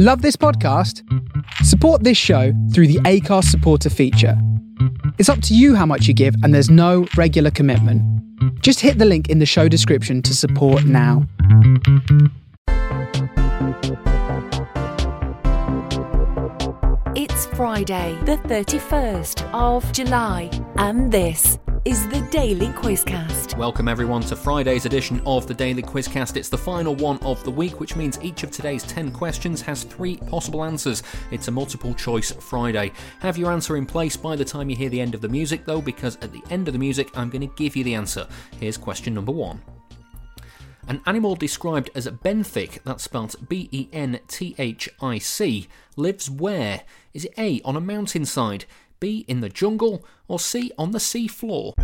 Love this podcast? Support this show through the Acast supporter feature. It's up to you how much you give, and there's no regular commitment. Just hit the link in the show description to support now. It's Friday, the 31st of July, and this is the Daily Quizcast. Welcome everyone to Friday's edition of the Daily Quizcast. It's the final one of the week, which means each of today's 10 questions has three possible answers. It's a multiple choice Friday. Have your answer in place by the time you hear the end of the music, though, because at the end of the music, I'm going to give you the answer. Here's question number one. An animal described as benthic, that's spelled B E N T H I C, lives where? Is it A, on a mountainside, B, in the jungle, or C, on the sea floor?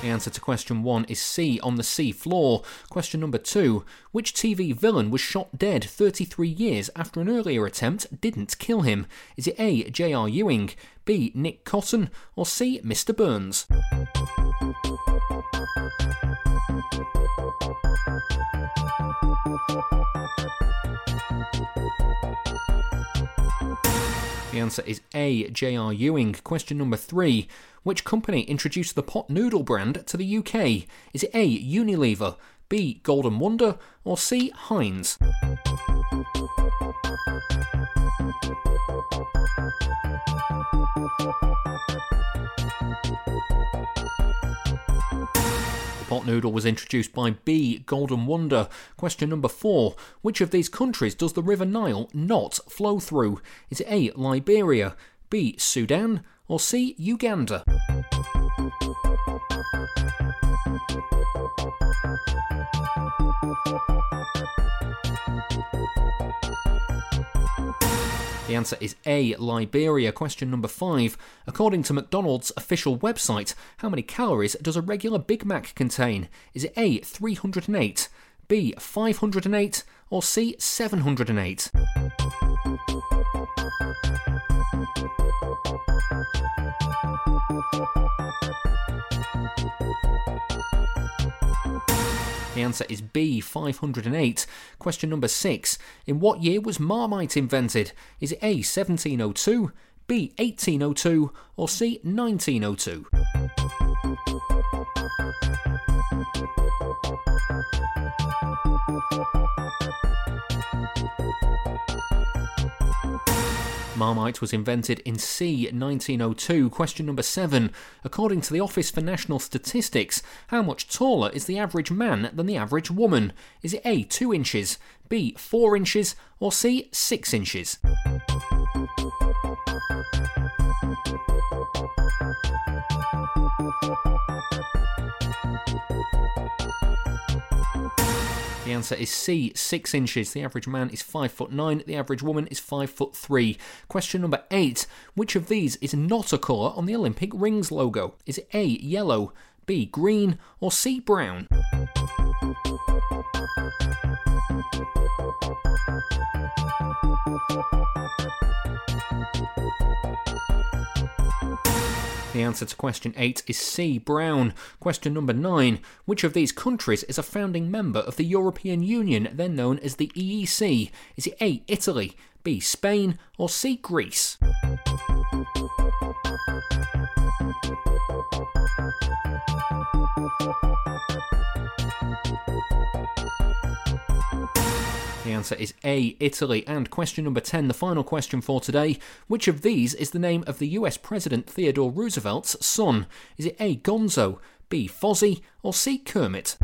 The answer to question one is C, on the sea floor. Question number two Which TV villain was shot dead 33 years after an earlier attempt didn't kill him? Is it A, J.R. Ewing, B, Nick Cotton, or C, Mr. Burns? The answer is A. J.R. Ewing. Question number three. Which company introduced the pot noodle brand to the UK? Is it A. Unilever, B. Golden Wonder, or C. Heinz? Pot noodle was introduced by B. Golden Wonder. Question number four. Which of these countries does the River Nile not flow through? Is it A. Liberia, B. Sudan, or C. Uganda? The answer is A, Liberia. Question number five. According to McDonald's official website, how many calories does a regular Big Mac contain? Is it A, 308, B, 508, or C, 708? The answer is B, 508. Question number six. In what year was Marmite invented? Is it A, 1702, B, 1802, or C, 1902? Marmite was invented in C 1902. Question number seven. According to the Office for National Statistics, how much taller is the average man than the average woman? Is it A 2 inches, B 4 inches, or C 6 inches? The answer is C, six inches. The average man is five foot nine. The average woman is five foot three. Question number eight: Which of these is not a colour on the Olympic rings logo? Is it A, yellow, B, green, or C, brown? The answer to question 8 is C, Brown. Question number 9. Which of these countries is a founding member of the European Union, then known as the EEC? Is it A, Italy, B, Spain, or C, Greece? Answer is A, Italy. And question number 10, the final question for today. Which of these is the name of the US President Theodore Roosevelt's son? Is it A, Gonzo, B, Fozzie, or C, Kermit?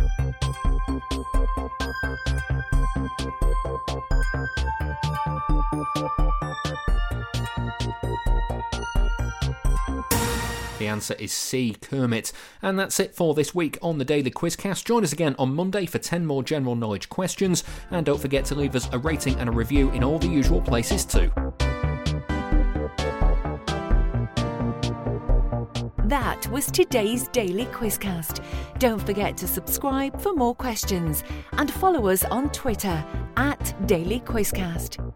The answer is C, Kermit. And that's it for this week on the Daily Quizcast. Join us again on Monday for 10 more general knowledge questions. And don't forget to leave us a rating and a review in all the usual places too. That was today's Daily Quizcast. Don't forget to subscribe for more questions and follow us on Twitter at Daily Quizcast.